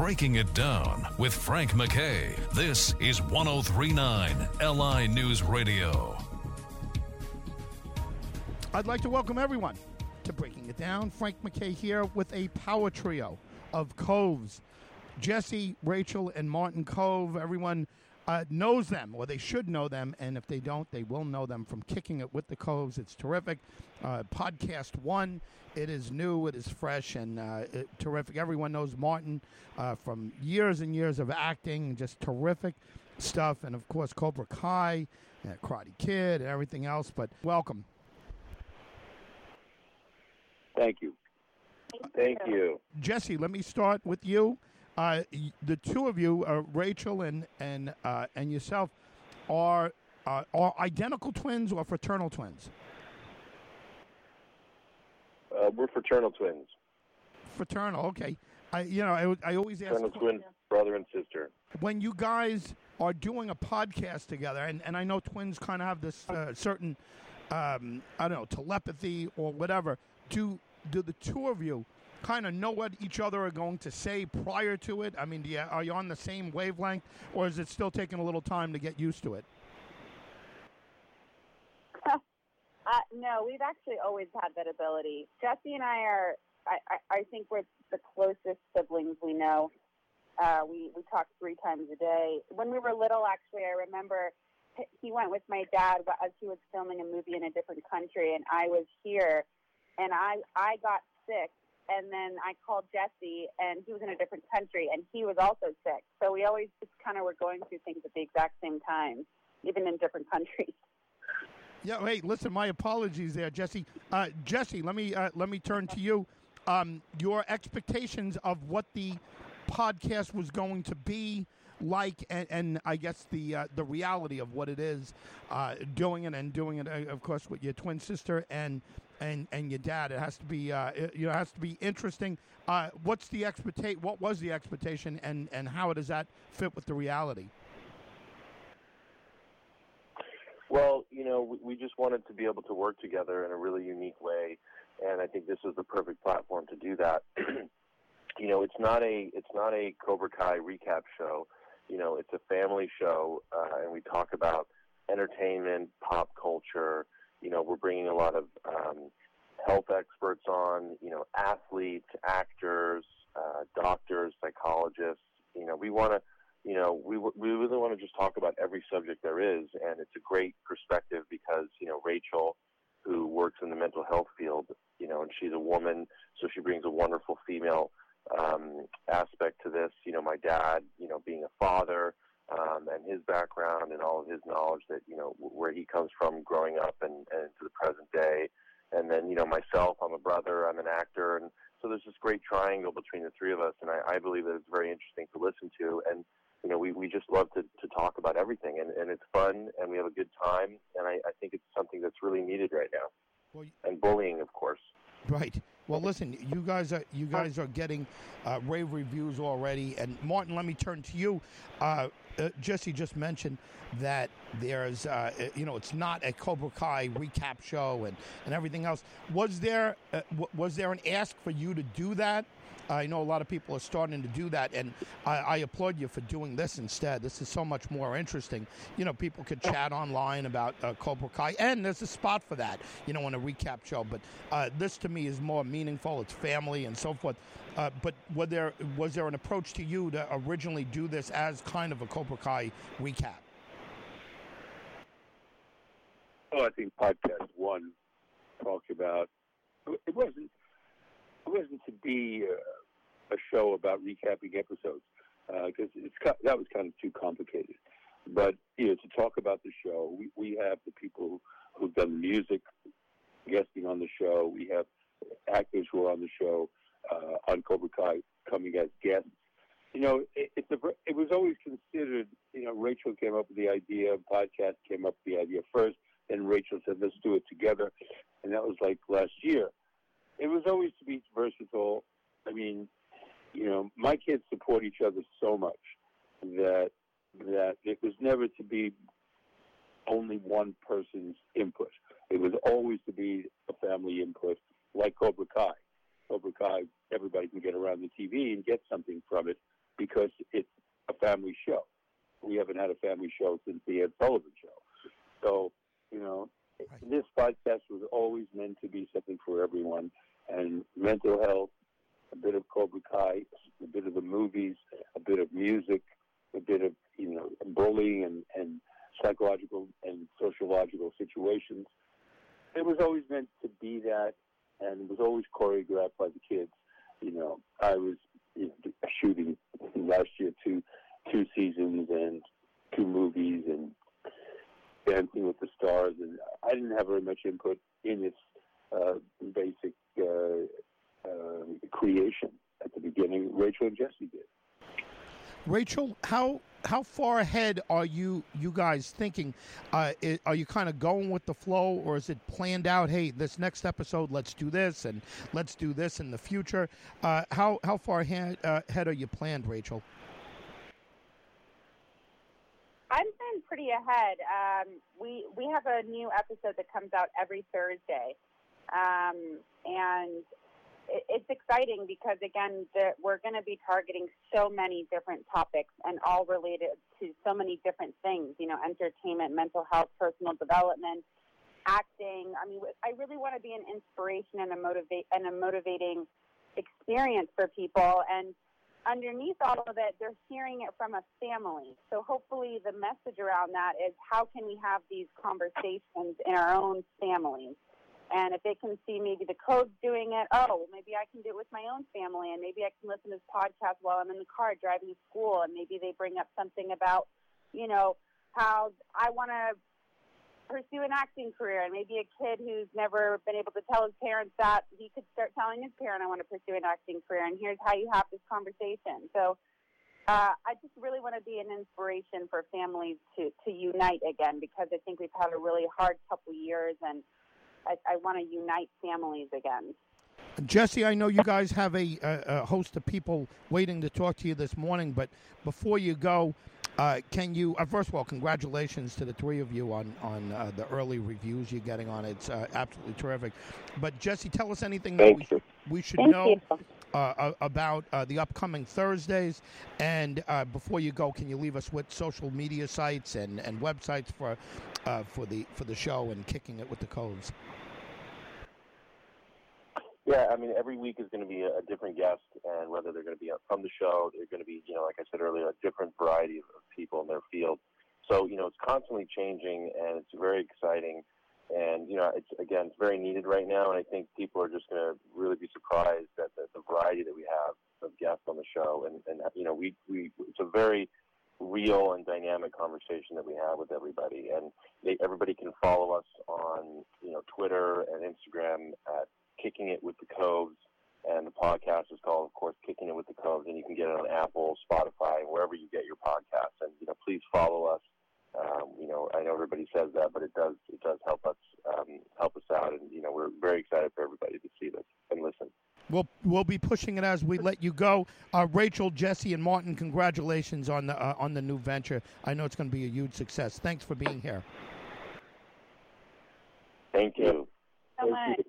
Breaking It Down with Frank McKay. This is 1039 LI News Radio. I'd like to welcome everyone to Breaking It Down. Frank McKay here with a power trio of Koves. Jesse, Rachel, and Martin Kove. Everyone uh, knows them, or they should know them, and if they don't, they will know them from Kicking It with the Koves. It's terrific. Uh, podcast one, it is new, it is fresh, and uh, it, terrific. Everyone knows Martin uh, from years and years of acting, just terrific stuff, and of course Cobra Kai, uh, Karate Kid, and everything else. But welcome. Thank you. Thank you. Jesse, let me start with you. Uh, the two of you, uh, Rachel and and uh, and yourself, are uh, are identical twins or fraternal twins? Uh, we're fraternal twins. Fraternal, okay. I you know I, I always ask Fraternal twin brother and sister. when you guys are doing a podcast together, and, and I know twins kind of have this uh, certain um, I don't know telepathy or whatever. Do do the two of you kind of know what each other are going to say prior to it? I mean, you, are you on the same wavelength, or is it still taking a little time to get used to it? Uh, no, we've actually always had that ability. Jesse and I are, I, I, I think we're the closest siblings we know. Uh, we, we talk three times a day. When we were little, actually, I remember he went with my dad as he was filming a movie in a different country, and I was here, and I, I got sick, and then I called Jesse, and he was in a different country, and he was also sick. So we always just kind of were going through things at the exact same time, even in different countries. Yeah. Hey, listen. My apologies there, Jesse. Uh, Jesse, let me uh, let me turn to you. Um, your expectations of what the podcast was going to be like, and, and I guess the uh, the reality of what it is, uh, doing it and doing it, uh, of course, with your twin sister and and and your dad. It has to be uh, it, you know has to be interesting. Uh, what's the expectation? What was the expectation, and and how does that fit with the reality? Well, you know, we, we just wanted to be able to work together in a really unique way, and I think this is the perfect platform to do that. you know, it's not a it's not a Cobra Kai recap show. You know, it's a family show, uh, and we talk about entertainment, pop culture. You know, we're bringing a lot of um, health experts on. You know, athletes, actors, uh, doctors, psychologists. You know, we want to you know, we we really want to just talk about every subject there is, and it's a great perspective because you know Rachel, who works in the mental health field, you know, and she's a woman, so she brings a wonderful female um, aspect to this. You know, my dad, you know, being a father, um, and his background and all of his knowledge that you know where he comes from growing up and, and to the present day, and then you know myself, I'm a brother, I'm an actor, and so there's this great triangle between the three of us, and I, I believe that it's very interesting to listen to and you know, we, we just love to, to talk about everything, and, and it's fun, and we have a good time, and I, I think it's something that's really needed right now. Well, And bullying, of course. Right. Well, listen, you guys are you guys are getting uh, rave reviews already, and Martin, let me turn to you. Uh, uh, Jesse just mentioned that there's, uh, uh, you know, it's not a Cobra Kai recap show and, and everything else. Was there uh, w- was there an ask for you to do that? I know a lot of people are starting to do that, and I, I applaud you for doing this instead. This is so much more interesting. You know, people could chat online about uh, Cobra Kai, and there's a spot for that, you know, in a recap show. But uh, this to me is more meaningful. It's family and so forth. Uh, but was there was there an approach to you to originally do this as kind of a Cobra Kai recap? I think podcast one talked about it wasn't it wasn't to be uh, a show about recapping episodes because it's that was kind of too complicated. But you know, to talk about the show, we, we have the people who've done the music guesting on the show. We have actors who are on the show uh, on Cobra Kai coming as guests. You know, it, it's a, it was always considered. You know, Rachel came up with the idea. Podcast came up with the idea first. Then Rachel said, "Let's do it together," and that was like last year. It was always to be versatile. I mean, you know, my kids support each other so much that that it was never to be only one person's input. It was always to be a family input, like Cobra Kai. Cobra Kai, everybody can get around the TV and get something from it, because it's a family show. We haven't had a family show since the Ed Sullivan show. So, you know, Right. this podcast was always meant to be something for everyone. And mental health, a bit of Cobra Kai, a bit of the movies, a bit of music, a bit of, you know, bullying and, and psychological and sociological situations. It was always meant to be that, and it was always choreographed by the kids. You know, I was you know, shooting last year two two seasons and two movies and Dancing with the Stars, and I didn't have very much input in its uh, basic uh, uh, creation at the beginning. Rachel and Jesse did. Rachel, how how far ahead are you you guys thinking? Uh, i are you kind of going with the flow, or is it planned out? Hey, this next episode, let's do this, and let's do this in the future. Uh, how how far ahead, uh, ahead are you planned, Rachel? I'm been pretty ahead. Um, we we have a new episode that comes out every Thursday, um, and it, it's exciting because again, the, we're going to be targeting so many different topics and all related to so many different things. You know, entertainment, mental health, personal development, acting. I mean, I really want to be an inspiration and a motivate and a motivating experience for people and underneath all of it, they're hearing it from a family. So hopefully, the message around that is how can we have these conversations in our own families? And if they can see maybe the Koves doing it, oh, maybe I can do it with my own family, and maybe I can listen to this podcast while I'm in the car driving to school, and maybe they bring up something about, you know, how I want to pursue an acting career and maybe a kid who's never been able to tell his parents that he could start telling his parent i want to pursue an acting career and here's how you have this conversation. So uh, i just really want to be an inspiration for families to, to unite again because i think we've had a really hard couple years and i, I want to unite families again. Jesse, I know you guys have a, a, a host of people waiting to talk to you this morning, but before you go, uh, can you uh, first of all, congratulations to the three of you on on uh, the early reviews you're getting on it. It's uh, absolutely terrific. But Jesse, tell us anything that we, we should Thank know uh, about uh, the upcoming Thursdays. And uh, before you go, can you leave us with social media sites and, and websites for uh, for the for the show and kicking it with the Koves? Yeah, I mean, every week is going to be a, different guest, and whether they're going to be from the show, they're going to be, you know, like I said earlier, a different variety of, of people in their field. So, you know, it's constantly changing, and it's very exciting. And you know, it's again, it's very needed right now, and I think people are just going to really be surprised at the, the variety that we have of guests on the show. And, and you know, we we it's a very real and dynamic conversation that we have with everybody, and they, everybody can follow us on you know Twitter and Instagram at Kicking It with the Koves, and the podcast is called, of course, Kicking It with the Koves, and you can get it on Apple, Spotify, wherever you get your podcasts. And you know, please follow us. Um, you know, I know everybody says that, but it does it does help us um, help us out, and you know, we're very excited for everybody to see this and listen. We'll we'll be pushing it as we let you go. Uh, Rachel, Jesse, and Martin, congratulations on the uh, on the new venture. I know it's going to be a huge success. Thanks for being here. Thank you. so much.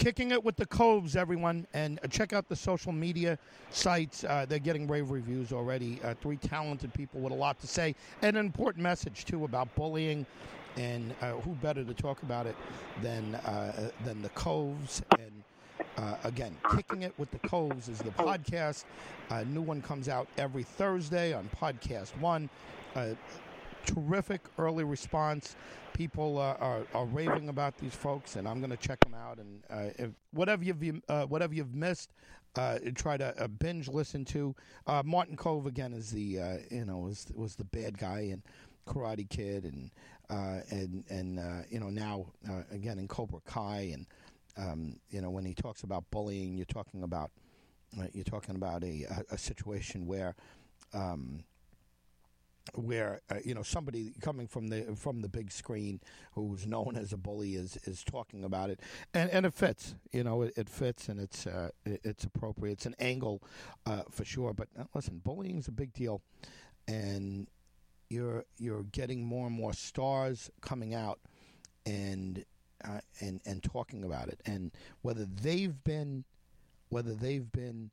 Kicking it with the Koves, everyone, and uh, check out the social media sites. Uh, they're getting rave reviews already. Uh, three talented people with a lot to say, and an important message too about bullying. And uh, who better to talk about it than uh, than the Koves? And uh, again, kicking it with the Koves is the podcast. A new one comes out every Thursday on Podcast One. Uh, terrific early response. People uh, are, are raving about these folks, and I'm going to check them out. And uh, if, whatever you've uh, whatever you've missed, uh, try to uh, binge listen to. Uh, Martin Kove again is the you know was was the bad guy in Karate Kid, and and and you know now again in Cobra Kai, and um, you know when he talks about bullying, you're talking about you're talking about a a, a situation where. Um, where uh, you know somebody coming from the from the big screen who's known as a bully is is talking about it. And and it fits you know it, it fits and it's uh, it, it's appropriate. It's an angle uh, for sure. But uh, listen bullying is a big deal. And you're you're getting more and more stars coming out and uh, and and talking about it. And whether they've been whether they've been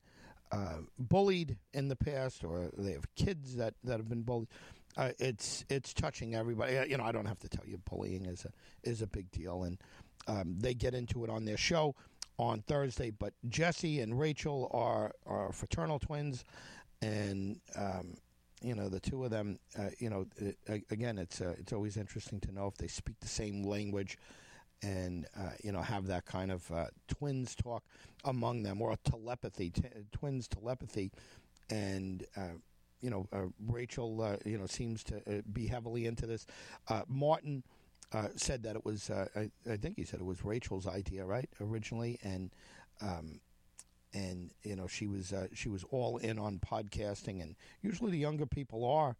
uh, bullied in the past, or they have kids that, that have been bullied. Uh, it's it's touching everybody. Uh, you know, I don't have to tell you, bullying is a is a big deal, and um, they get into it on their show on Thursday. But Jesse and Rachel are are fraternal twins, and um, you know the two of them. Uh, you know, it, again, it's uh, it's always interesting to know if they speak the same language and uh, you know have that kind of uh, twins talk among them or telepathy, t- twins telepathy, and uh, you know uh, Rachel uh, you know seems to uh, be heavily into this. Martin said that it was I, I, think he said it was Rachel's idea right originally, and um, and you know she was she was all in on podcasting, and usually the younger people are,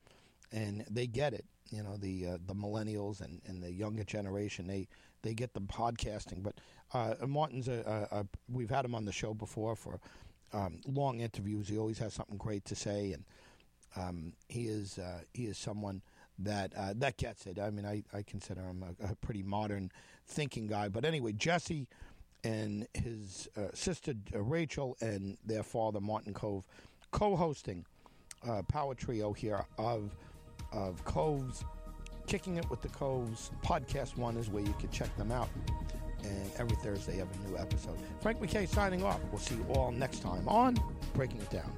and they get it. You know the the millennials and, and the younger generation they they get the podcasting. But uh, Martin's a, a, a, we've had him on the show before for um, long interviews. He always has something great to say, and um, he is uh, he is someone that uh, that gets it. I mean, I, I consider him a, a, pretty modern thinking guy. But anyway, Jesse and his uh, sister uh, Rachel and their father Martin Kove co-hosting uh, Power Trio here of of Koves, Kicking It with the Koves podcast one is where you can check them out. And every Thursday, have a new episode. Frank McKay signing off. We'll see you all next time on Breaking It Down.